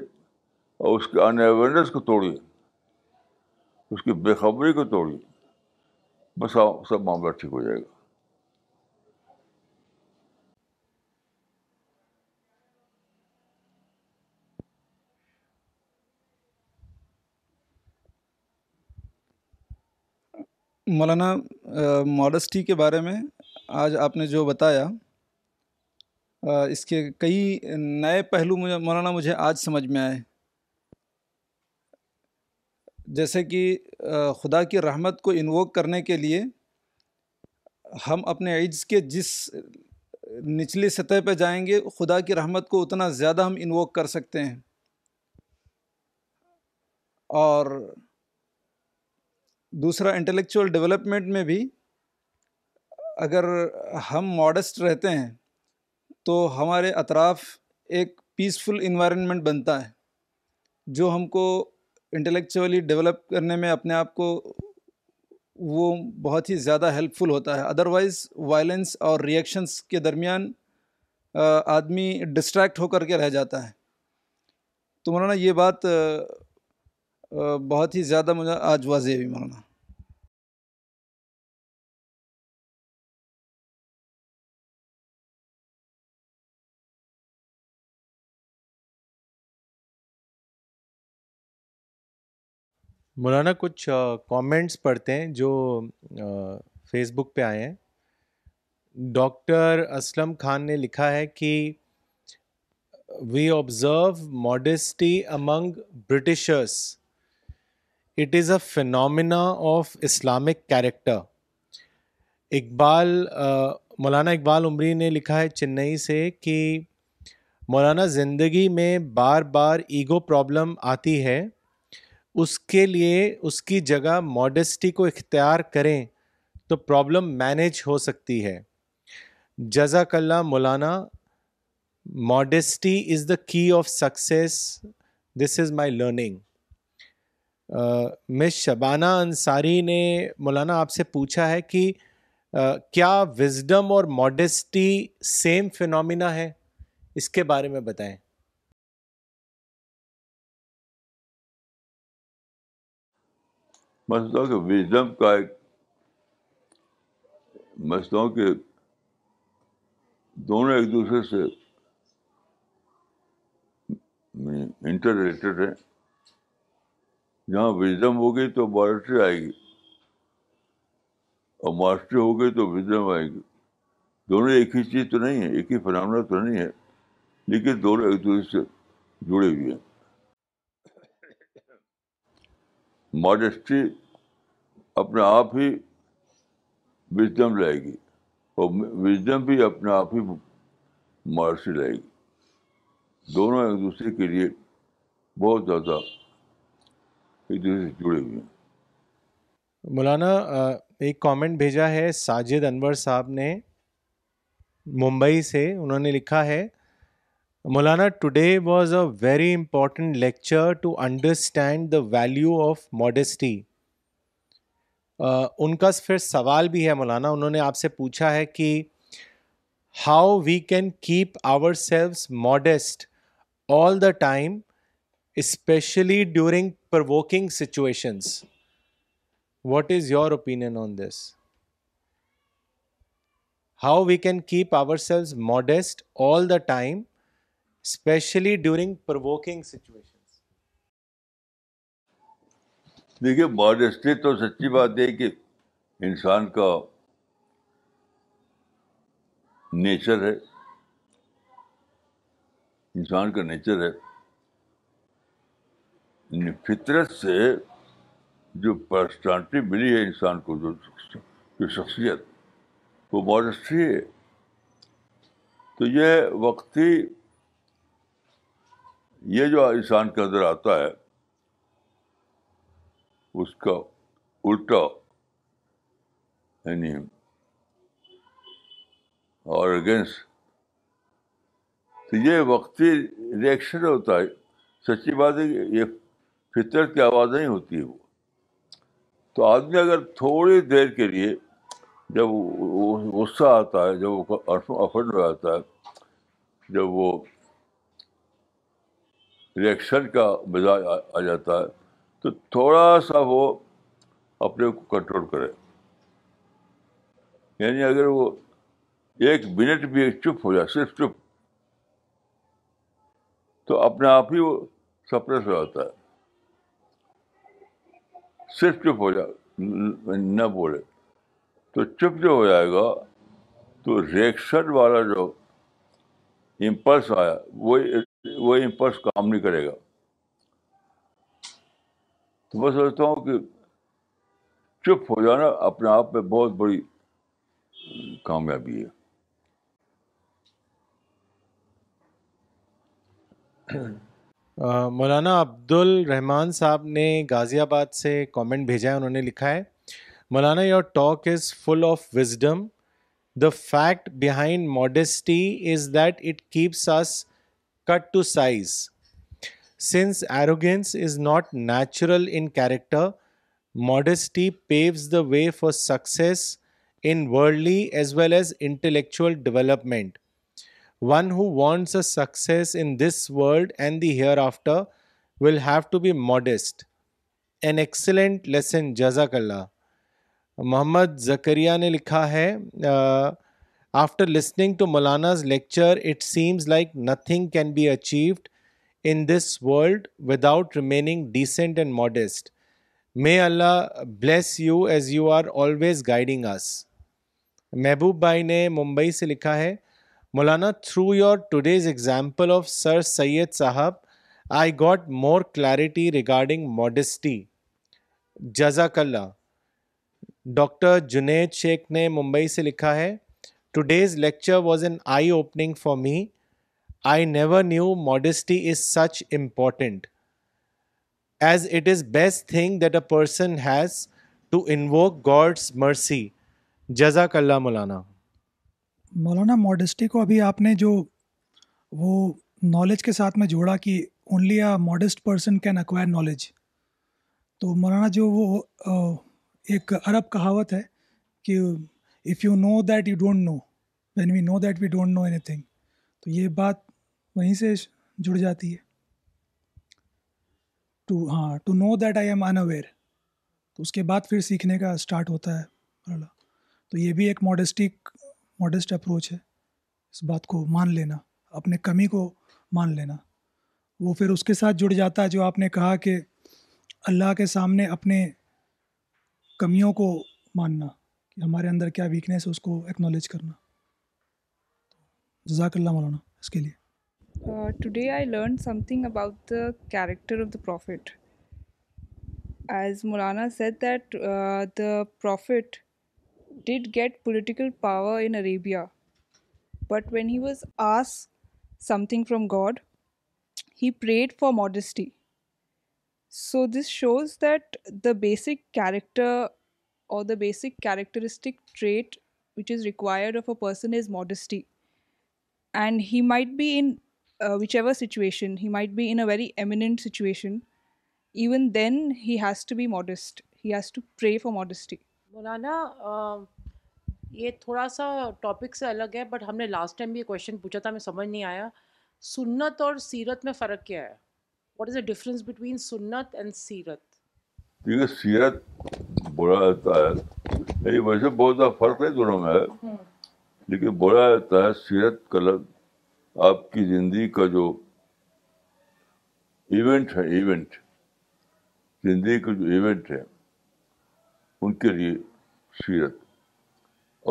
اور اس کے ان اویئرنیس کو توڑیے اس کی بے خبری کو توڑیے بس ہاں، سب معاملہ ٹھیک ہو جائے گا مولانا ماڈسٹی کے بارے میں آج آپ نے جو بتایا اس کے کئی نئے پہلو مولانا مجھے آج سمجھ میں آئے جیسے کہ خدا کی رحمت کو انووک کرنے کے لیے ہم اپنے عجز کے جس نچلی سطح پہ جائیں گے خدا کی رحمت کو اتنا زیادہ ہم انووک کر سکتے ہیں اور دوسرا انٹلیکچوئل ڈیولپمنٹ میں بھی اگر ہم ماڈسٹ رہتے ہیں تو ہمارے اطراف ایک پیسفل انوائرنمنٹ بنتا ہے جو ہم کو انٹلیکچولی ڈیولپ کرنے میں اپنے آپ کو وہ بہت ہی زیادہ ہیلپ فل ہوتا ہے ادروائز وائلنس اور ریئیکشنس کے درمیان آدمی ڈسٹریکٹ ہو کر کے رہ جاتا ہے تو مولانا یہ بات بہت ہی زیادہ مجھے آج واضح ہوئی مولانا مولانا کچھ کامنٹس پڑھتے ہیں جو فیس بک پہ آئے ہیں ڈاکٹر اسلم خان نے لکھا ہے کہ we observe modesty among Britishers it is a phenomena of Islamic character Iqbal Maulana Iqbal Umri نے لکھا ہے چنئی سے کہ مولانا زندگی میں بار بار ایگو پرابلم آتی ہے اس کے لیے اس کی جگہ ماڈسٹی کو اختیار کریں تو پرابلم مینیج ہو سکتی ہے جزاک اللہ مولانا modesty is the key of success this is my learning miss Shabana Ansari نے مولانا آپ سے پوچھا ہے کہ کیا وزڈم اور ماڈسٹی سیم فنومینا ہے اس کے بارے میں بتائیں وزڈم کا ایک دونوں ایک دوسرے سے انٹر ریلیٹڈ ہیں جہاں وزڈم ہوگی تو مارسٹری آئے گی اور ماسٹری ہوگی تو وزڈم آئے گی دونوں ایک ہی چیز تو نہیں ہے ایک ہی فنامنا تو نہیں ہے لیکن دونوں ایک دوسرے سے جڑے ہوئے ہیں ماڈیسٹری اپنے آپ ہی وزڈم لائے گی اور وزڈم بھی اپنے آپ ہی مارسی لائے گی دونوں ایک دوسرے کے لیے بہت زیادہ ایک دوسرے سے جڑے ہوئے ہیں مولانا ایک کامنٹ بھیجا ہے ساجد انور صاحب نے ممبئی سے انہوں نے لکھا ہے Maulana today was a very important lecture to understand the value of modesty ان کا پھر سوال بھی ہے مولانا انہوں نے آپ سے پوچھا ہے کہ how we can keep our selves modest all the time specially during provoking situations what is your opinion on this how we can keep our selves modest all the time specially during provoking situation دیکھیے modesty تو سچی بات یہ کہ انسان کا nature ہے انسان کا نیچر ہے یعنی فطرت سے جو پرسنالٹی ملی ہے انسان کو جو جو شخصیت وہ ماڈیسٹی ہے تو یہ وقتی یہ جو انسان کے اندر آتا ہے اس کا الٹا یعنی اور اگینسٹ تو یہ وقتی ریئیکشن ہوتا ہے سچی بات ہے کہ یہ فطرت کی آواز نہیں ہوتی ہے وہ تو آدمی اگر تھوڑی دیر کے لیے جب غصہ آتا ہے جب وہ افن جاتا ہے جب وہ ریئیکشن کا مزاج آ جاتا ہے تو تھوڑا سا وہ اپنے کو کنٹرول کرے یعنی اگر وہ ایک منٹ بھی چپ ہو جائے صرف چپ تو اپنے آپ ہی وہ سپریس ہو جاتا ہے صرف چپ ہو جائے نہ بولے تو چپ جو ہو جائے گا تو ریئیکشن والا جو امپلس آیا وہ امپلس کام نہیں کرے گا تو میں سمجھتا ہوں کہ چپ ہو جانا اپنے آپ میں بہت بڑی کامیابی ہے مولانا عبد الرحمان صاحب نے غازی آباد سے کامنٹ بھیجا ہے انہوں نے لکھا ہے Maulana your talk is full of wisdom the fact behind modesty is that it keeps us cut to size since arrogance is not natural in character modesty paves the way for success in worldly as well as intellectual development one who wants a success in this world and the hereafter will have to be modest an excellent lesson جزاک اللہ محمد زکریہ نے لکھا ہے after listening to Maulana's lecture it seems like nothing can be achieved in this world without remaining decent and modest may Allah bless you as you are always guiding us Mehboob بھائی نے ممبئی سے لکھا ہے مولانا through your today's example of sir Syed صاحب I got more clarity regarding modesty جزاک اللہ doctor Junaid شیخ نے ممبئی سے لکھا ہے today's lecture was an eye opening for me I never knew modesty is such important as it is best thing that a person has to invoke God's mercy جزاک اللہ مولانا مولانا modesty کو ابھی آپ نے جو وہ نالج کے ساتھ میں جوڑا کہ only a modest person can acquire knowledge تو مولانا جو وہ ایک عرب کہاوت ہے کہ if you know that you don't know when we know that we don't know anything تو یہ بات وہیں سے جڑ جاتی ہے ٹو ٹو ہاں know that I am unaware تو اس کے بعد پھر سیکھنے کا اسٹارٹ ہوتا ہے تو یہ بھی ایک ماڈسٹک ماڈسٹ اپروچ ہے اس بات کو مان لینا اپنے کمی کو مان لینا وہ پھر اس کے ساتھ جڑ جاتا ہے جو آپ نے کہا کہ اللہ کے سامنے اپنے کمیوں کو ماننا کہ ہمارے اندر کیا ویکنیس ہے اس کو ایکنالج کرنا جزاک اللہ مولانا اس کے لیے Uh, today I learned something about the character of the prophet. As Molana said that uh, the prophet did get political power in Arabia, but when he was asked something from God, he prayed for modesty. So this shows that the basic character or the basic characteristic trait which is required of a person is modesty. And he might be in whichever situation he might be in a very eminent situation even then he has to be modest he has to pray for modesty مولانا یہ تھوڑا سا topic سے الگ ہے but ہم نے last time بھی یہ کوشچن پوچھا تھا ہمیں سمجھ نہیں آیا سنت اور سیرت میں فرق کیا ہے what is the difference between سنت اینڈ سیرت کیونکہ سیرت بولا جاتا ہے ویسے بہت زیادہ فرق ہے دونوں میں لیکن بولا جاتا ہے سیرت کا لفظ آپ کی زندگی کا جو ایونٹ ہے ایونٹ زندگی کا جو ایونٹ ہے ان کے لیے سیرت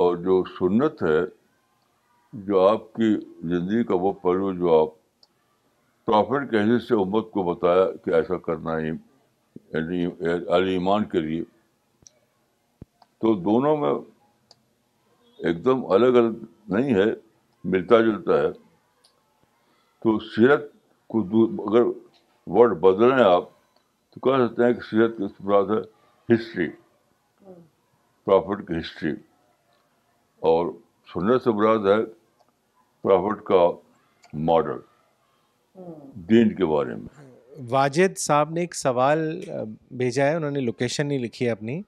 اور جو سنت ہے جو آپ کی زندگی کا وہ پہلو جو آپ پرافٹ کے حصے سے امت کو بتایا کہ ایسا کرنا ہی یعنی علی ایمان کے لیے تو دونوں میں ایک دم الگ الگ نہیں ہے ملتا جلتا ہے تو سیرت کو اگر ورڈ بدلیں آپ تو کہہ سکتے ہیں کہ سیرت کے مراد ہے ہسٹری پرافٹ کی ہسٹری اور سننے سے مراد ہے پرافٹ کا ماڈل دین کے بارے میں واجد صاحب نے ایک سوال بھیجا ہے انہوں نے لوکیشن نہیں لکھی ہے اپنی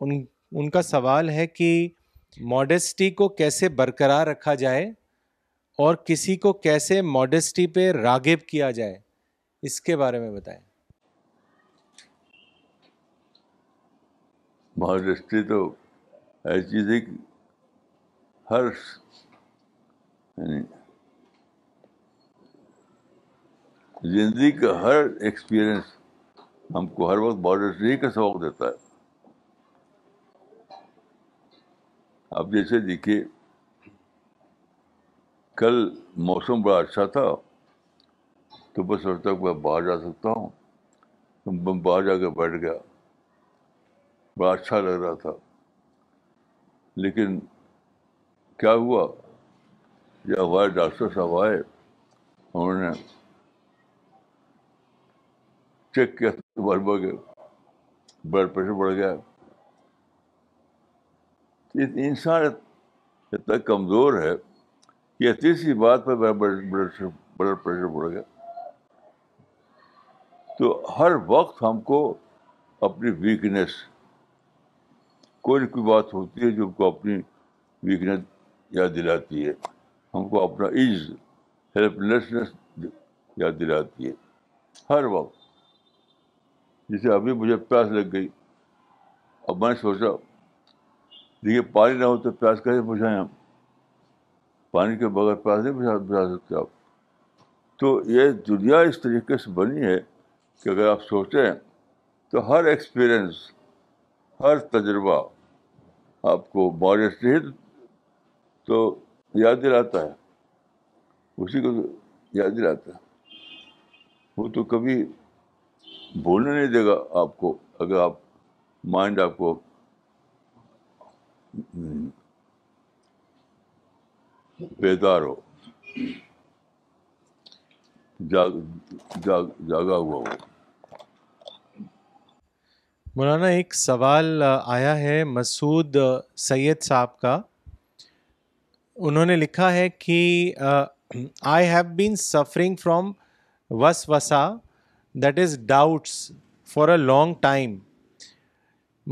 ان ان کا سوال ہے کہ ماڈیسٹی کو کیسے برقرار رکھا جائے اور کسی کو کیسے ماڈیسٹی پہ راغب کیا جائے اس کے بارے میں بتائیں ماڈیسٹی تو ایسی چیز ہے کہ ہر یعنی زندگی کا ہر ایکسپیرئنس ہم کو ہر وقت ماڈیسٹی کا سبق دیتا ہے آپ جیسے دیکھیے کل موسم بڑا اچھا تھا تو بس کہ میں باہر جا سکتا ہوں میں باہر جا کے بیٹھ گیا بڑا اچھا لگ رہا تھا لیکن کیا ہوا جب ہمارے ڈاکٹر صاحب آئے انہوں نے چیک کیا بھر بھر گئے بلڈ پریشر بڑھ گیا انسان اتنا کمزور ہے یا تیسری بات میرا بلڈ پریشر بڑھ گیا تو ہر وقت ہم کو اپنی ویکنیس کوئی نہ کوئی بات ہوتی ہے جو ہم کو اپنی ویکنیس یاد دلاتی ہے ہم کو اپنا ایز ہیلپ لیسنیس یاد دلاتی ہے ہر وقت جیسے ابھی مجھے پیاس لگ گئی اب میں نے سوچا دیکھیے پانی نہ ہو تو پیاس کیسے بجھائیں ہم پانی کے بغیر پیاس بجھا بجھا سکتے آپ تو یہ دنیا اس طریقے سے بنی ہے کہ اگر آپ سوچیں تو ہر ایکسپیرئنس ہر تجربہ آپ کو مارس ہی تو یاد دلاتا ہے اسی کو یاد دلاتا ہے وہ تو کبھی بھولنے نہیں دے گا آپ کو اگر آپ مائنڈ آپ کو بیدار جاگ, جاگا ہوا ہو مولانا ایک سوال آیا ہے مسعود سید صاحب کا انہوں نے لکھا ہے کہ I have been suffering from وس وسا that is doubts for a long time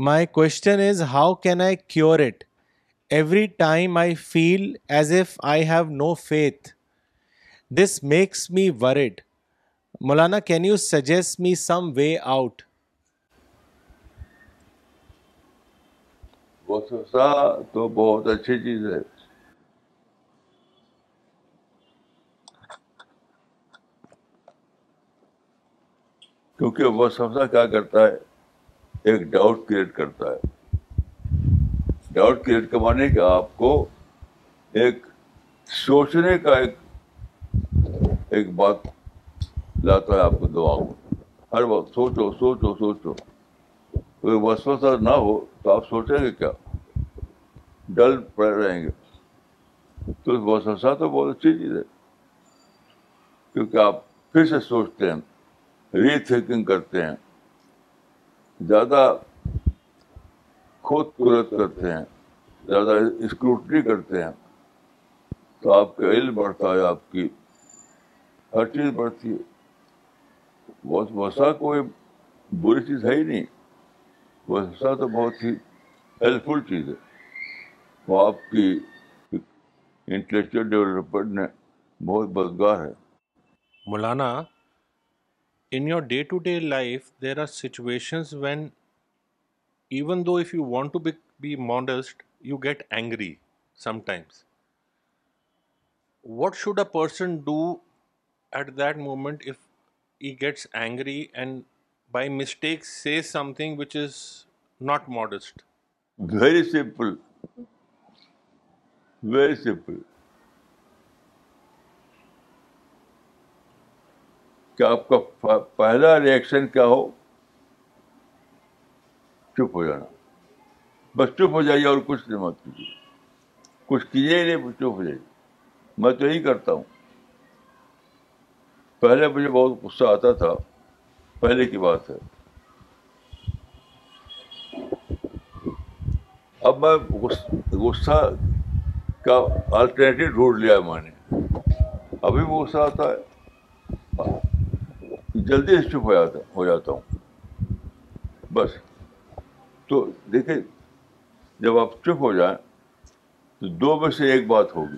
my question is how can I cure it every time I feel as if I have no faith this makes me worried Maulana can you suggest me some way out تو بہت اچھی چیز ہے کیونکہ وہ کیا کرتا ہے ایک ڈاؤٹ کریٹ کرتا ہے ڈاؤٹ کریٹ کا مانے کہ آپ کو ایک سوچنے کا ایک ایک بات لاتا ہے آپ کو دعا ہو ہر وقت سوچو سوچو سوچو کوئی وسوسا نہ ہو تو آپ سوچیں گے کیا ڈل پڑے رہیں گے تو وسوسا تو بہت اچھی چیز ہے کیونکہ آپ پھر سے سوچتے ہیں ری تھنکنگ کرتے ہیں زیادہ خود قدرت کرتے ہیں زیادہ اسکروٹنی کرتے ہیں تو آپ کا علم بڑھتا ہے آپ کی ہر چیز بڑھتی ہے بہت وسا کوئی بری چیز ہے ہی نہیں وہ بہت ہیلپ فل چیز ہے وہ آپ کی انٹلیکچوئل ڈیولپمنٹ میں بہت بدگار ہے مولانا in your day to day life there are situations when even though if you want to be modest you get angry sometimes what should a person do at that moment if he gets angry and by mistake see something which is not modest very simple very simple کیا آپ کا پہلا reaction کیا ہو چپ ہو جانا بس چپ ہو جائیے اور کچھ نہیں مت کیجیے کچھ کیجیے نہیں نہیں چپ ہو جائیے میں تو یہی کرتا ہوں پہلے مجھے بہت غصہ آتا تھا پہلے کی بات ہے اب میں غصہ کا الٹرنیٹو ڈھونڈ لیا میں نے ابھی وہ غصہ آتا ہے جلدی سے چپ ہو جاتا ہو جاتا ہوں بس تو دیکھیں جب آپ چپ ہو جائیں تو دو میں سے ایک بات ہوگی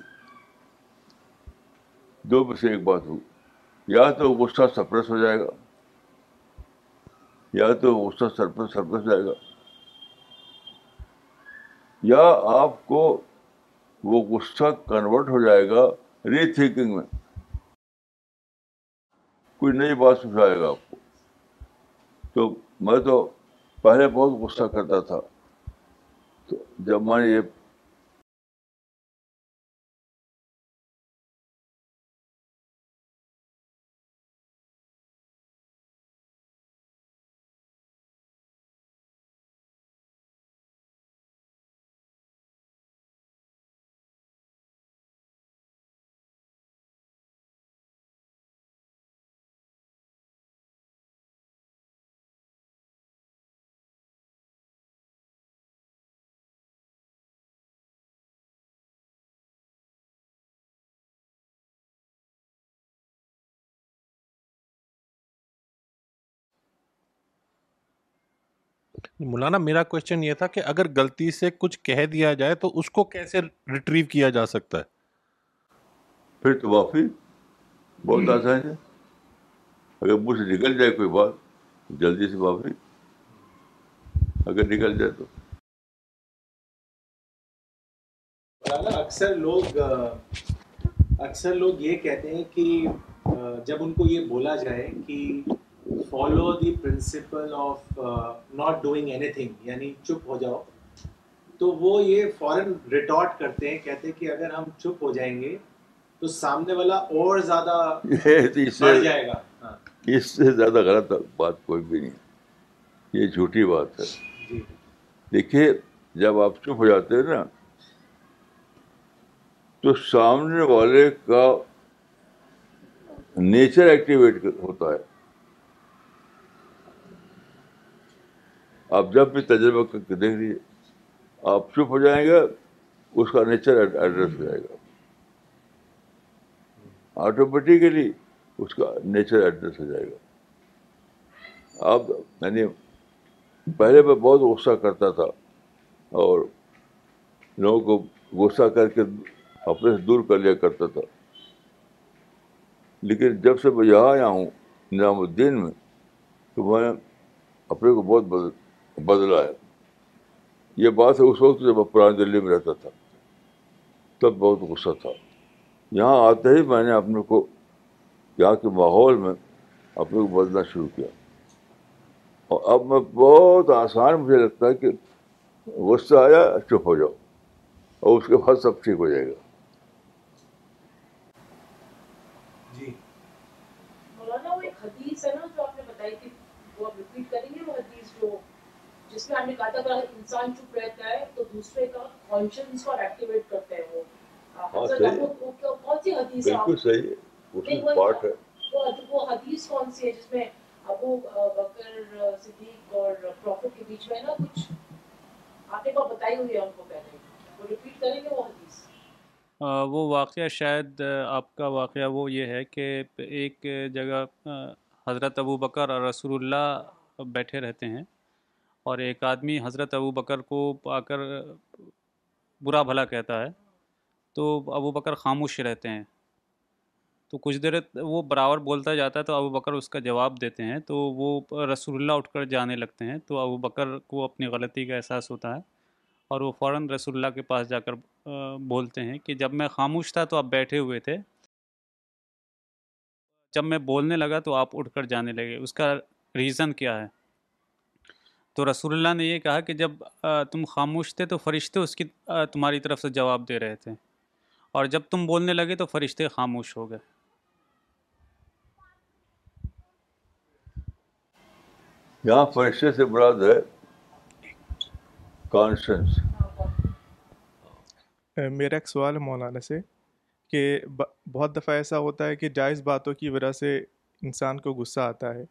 دو میں سے ایک بات ہوگی یا تو غصہ سرپرس ہو جائے گا یا تو غصہ سرپرس سرپرس جائے گا یا آپ کو وہ غصہ کنورٹ ہو جائے گا ری تھنکنگ میں کوئی نئی بات سمجھائے گا آپ کو تو میں تو پہلے بہت غصہ کرتا تھا تو جب میں نے یہ مولانا میرا کوشچن یہ تھا کہ اگر غلطی سے کچھ کہہ دیا جائے تو اس کو کیسے ریٹریو کیا جا سکتا ہے پھر تو معافی بہت آسان ہے اگر مجھ سے نکل جائے کوئی بات جلدی سے معافی اگر نکل جائے تو اکثر لوگ اکثر لوگ یہ کہتے ہیں کہ جب ان کو یہ بولا جائے کہ follow the principle of not doing anything یعنی چپ ہو جاؤ تو وہ یہ فوراً ریٹارٹ کرتے ہیں کہتے ہیں کہ اگر ہم چپ ہو جائیں گے تو سامنے والا اور زیادہ جائے گا ہاں. اس سے زیادہ غلط بات کوئی بھی نہیں یہ جھوٹی بات ہے جی. دیکھیے جب آپ چپ ہو جاتے ہیں نا تو سامنے والے کا نیچر ایکٹیویٹ ہوتا ہے آپ جب بھی تجربہ کر کے دیکھ لیجیے آپ چپ ہو جائیں گے اس کا نیچر ایڈریس ہو جائے گا آٹومیٹیکلی اس کا نیچر ایڈریس ہو جائے گا آپ یعنی پہلے میں بہت غصہ کرتا تھا اور لوگوں کو غصہ کر کے اپنے سے دور کر لیا کرتا تھا لیکن جب سے میں یہاں آیا ہوں نظام الدین میں تو میں اپنے کو بہت بدل بدلا ہے یہ بات ہے اس وقت جب میں پرانی دلی میں رہتا تھا تب بہت غصہ تھا یہاں آتے ہی میں نے اپنے کو یہاں کے ماحول میں اپنے کو بدلنا شروع کیا اور اب میں بہت آسان مجھے لگتا ہے کہ غصہ آیا چپ ہو جاؤ اور اس کے بعد سب ٹھیک ہو جائے گا جو جی۔ جو آپ ریپیٹ کریں گے وہ حدیث جس میں ہم نے کہا تھا اگر انسان چپ رہتا ہے ہے ہے ہے تو دوسرے کا کانشنس ہاں، اور ایکٹیویٹ کرتا وہ وہ بہت حدیث وہ واقعہ شاید آپ کا واقعہ وہ یہ ہے کہ ایک جگہ حضرت ابو بکر اور رسول اللہ بیٹھے رہتے ہیں اور ایک آدمی حضرت ابو بکر کو آ کر برا بھلا کہتا ہے تو ابو بکر خاموش رہتے ہیں تو کچھ دیر وہ برابر بولتا جاتا ہے تو ابو بکر اس کا جواب دیتے ہیں تو وہ رسول اللہ اٹھ کر جانے لگتے ہیں تو ابو بکر کو اپنی غلطی کا احساس ہوتا ہے اور وہ فوراً رسول اللہ کے پاس جا کر بولتے ہیں کہ جب میں خاموش تھا تو آپ بیٹھے ہوئے تھے جب میں بولنے لگا تو آپ اٹھ کر جانے لگے اس کا ریزن کیا ہے تو رسول اللہ نے یہ کہا کہ جب تم خاموش تھے تو فرشتے اس کی تمہاری طرف سے جواب دے رہے تھے اور جب تم بولنے لگے تو فرشتے خاموش ہو گئے یہاں فرشتے سے کانشنس میرا ایک سوال ہے مولانا سے کہ بہت دفعہ ایسا ہوتا ہے کہ جائز باتوں کی وجہ سے انسان کو غصہ آتا ہے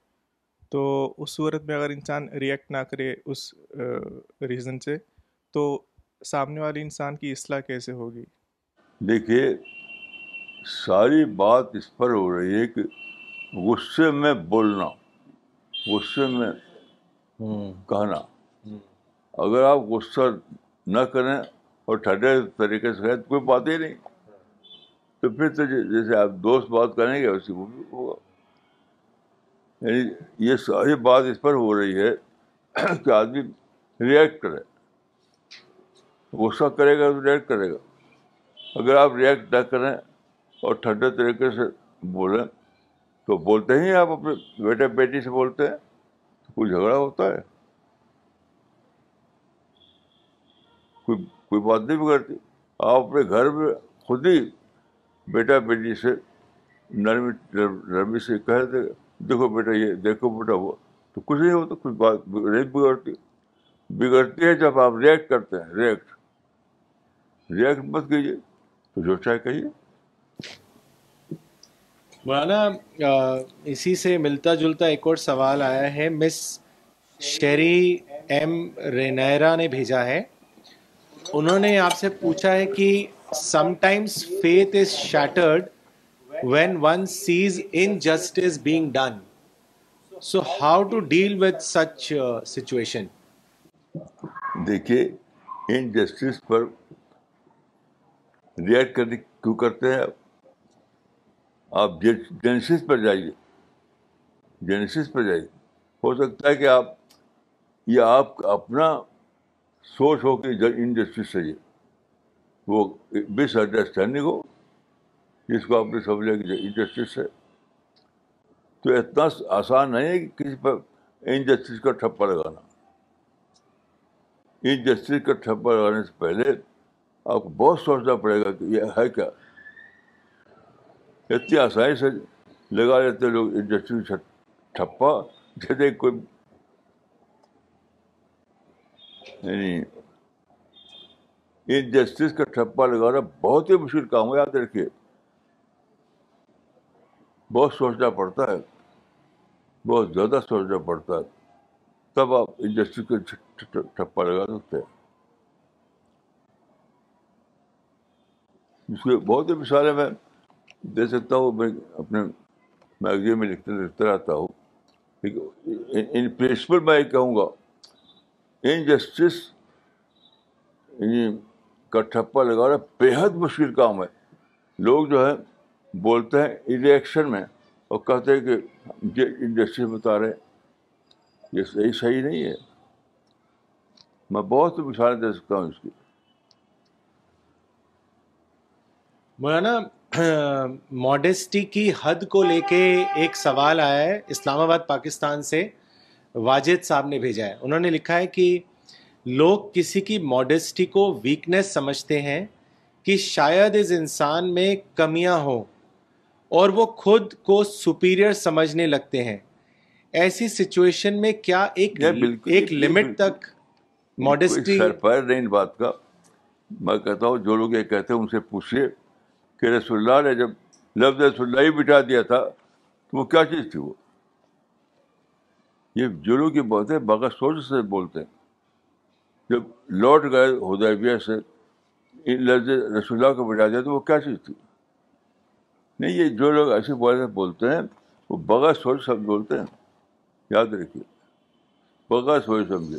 تو اس صورت میں اگر انسان ریئیکٹ نہ کرے اس ریزن سے تو سامنے والے انسان کی اصلاح کیسے ہوگی دیکھیے ساری بات اس پر ہو رہی ہے کہ غصے میں بولنا غصے میں کہنا اگر آپ غصہ نہ کریں اور ٹھنڈے طریقے سے کہیں تو کوئی بات ہی نہیں تو پھر تو جیسے آپ دوست بات کریں گے ویسے وہ بھی ہوگا یعنی یہ ساری بات اس پر ہو رہی ہے کہ آدمی ریئیکٹ کرے غصہ کرے گا تو ریئیکٹ کرے گا اگر آپ ریئیکٹ نہ کریں اور ٹھنڈے طریقے سے بولیں تو بولتے ہی آپ اپنے بیٹے بیٹی سے بولتے ہیں کوئی جھگڑا ہوتا ہے کوئی کوئی بات نہیں بگڑتی آپ اپنے گھر میں خود ہی بیٹا بیٹی سے نرمی نرمی سے کہہ دے گا دیکھو بیٹا یہ دیکھو بیٹا وہ تو کچھ نہیں ہوتا کچھ بات نہیں بگڑتی بگڑتی ہے جب آپ ریئیکٹ کرتے ہیں ریئیکٹ ریئیکٹ مت کیجیے تو جو چاہے کہیے مولانا اسی سے ملتا جلتا ایک اور سوال آیا ہے مس شیری ایم رینیرا نے بھیجا ہے انہوں نے آپ سے پوچھا ہے کہ sometimes faith is shattered when one sees injustice being done. So how to deal with such which situation? دیکھیے پر ریئیکٹ کرنے کیوں کرتے ہیں آپ جینسس پر جائیے جینسس پر جائیے ہو سکتا ہے کہ آپ یہ آپ اپنا سوچ ہو کہ انجسٹس سے وہ مس انڈرسٹینڈنگ ہو جس کو آپ نے سمجھا کہ انجسٹس ہے تو اتنا آسان نہیں ہے کہ کسی پر انجسٹس کا ٹھپا لگانا انجسٹس کا ٹھپا لگانے سے پہلے آپ کو بہت سوچنا پڑے گا کہ یہ ہے کیا اتنی آسانی سے لگا لیتے لوگ ٹھپا جیسے کوئی یعنی انجسٹس کا ٹھپا لگانا بہت ہی مشکل کام یاد رکھیے بہت سوچنا پڑتا ہے بہت زیادہ سوچنا پڑتا ہے تب آپ انڈسٹری کو ٹھپا لگا سکتے ہیں بہت ہی مثالیں میں دے سکتا ہوں میں اپنے میگزین میں لکھتے لکھتا رہتا ہوں ان پرنسپل میں یہ کہوں گا انجسٹس یعنی کا ٹھپا لگانا بے حد مشکل کام ہے لوگ جو ہے بولتے ہیں میں اور کہتے ہیں کہ یہ انڈسٹری بتا رہے صحیح صحیح نہیں ہے میں بہت دے سکتا ہوں اس کی مولانا ماڈیسٹی کی حد کو لے کے ایک سوال آیا ہے اسلام آباد پاکستان سے واجد صاحب نے بھیجا ہے انہوں نے لکھا ہے کہ لوگ کسی کی ماڈیسٹی کو ویکنیس سمجھتے ہیں کہ شاید اس انسان میں کمیاں ہوں اور وہ خود کو سپیریئر سمجھنے لگتے ہیں ایسی سچویشن میں کیا ایک ایک لمٹ تک پہل نہیں ان بات کا میں کہتا ہوں جو لوگ یہ کہتے ہیں ان سے پوچھئے کہ رسول اللہ نے جب لفظ رسول اللہ ہی بٹھا دیا تھا تو وہ کیا چیز تھی وہ یہ جو لوگ یہ بہت بغیر سوچ سے بولتے ہیں جب لوٹ گئے ہدیبیہ سے ان لفظ رسول اللہ کو بٹا دیا تو وہ کیا چیز تھی نہیں یہ جو لوگ ایسی باتیں بولتے ہیں وہ بغیر سوچ سب بولتے ہیں یاد رکھیے بغا سوچ سمجھے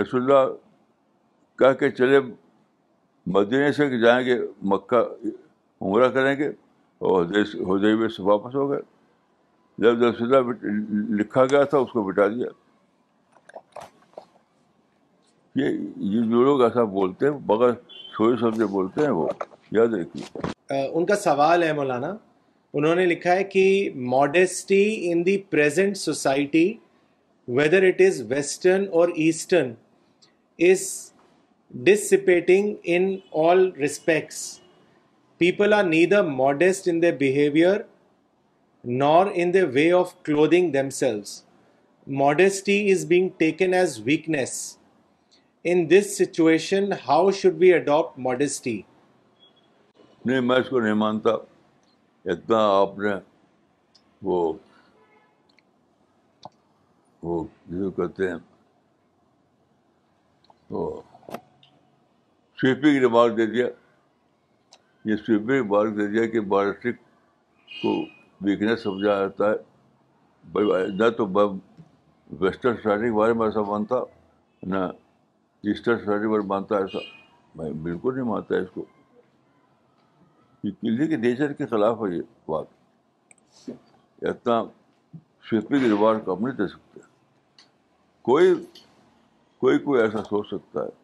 رسول اللہ کہہ کے چلے مدینے سے جائیں گے مکہ عمرہ کریں گے اور سے واپس ہو گئے جب رسول اللہ لکھا گیا تھا اس کو بٹا دیا یہ جو لوگ ایسا بولتے ہیں بغیر سوئے سمجھے بولتے ہیں وہ یاد رکھیے ان کا سوال ہے مولانا انہوں نے لکھا ہے کہ modesty in the present society whether it is western or eastern is dissipating in all respects people are نی the modest in the behaviour nor in the way of clothing themselves modesty is being taken as weakness in this situation how should be adapt modesty نہیں میں اس کو نہیں مانتا اتنا آپ نے وہ کہتے ہیں تو سویپنگ ریمارک دے دیا یہ سویپنگ ریمارک دے دیا کہ بارسٹک کو ویکنیس سمجھا جاتا ہے نہ تو ویسٹرن شاعری کے بارے میں ایسا مانتا نہ ایسٹرن کے بارے میں مانتا ایسا میں بالکل نہیں مانتا اس کو کلی کے نیچر کے خلاف ہے یہ بات اتنا ریوارڈ کم نہیں دے سکتے کوئی کوئی کوئی ایسا سوچ سکتا ہے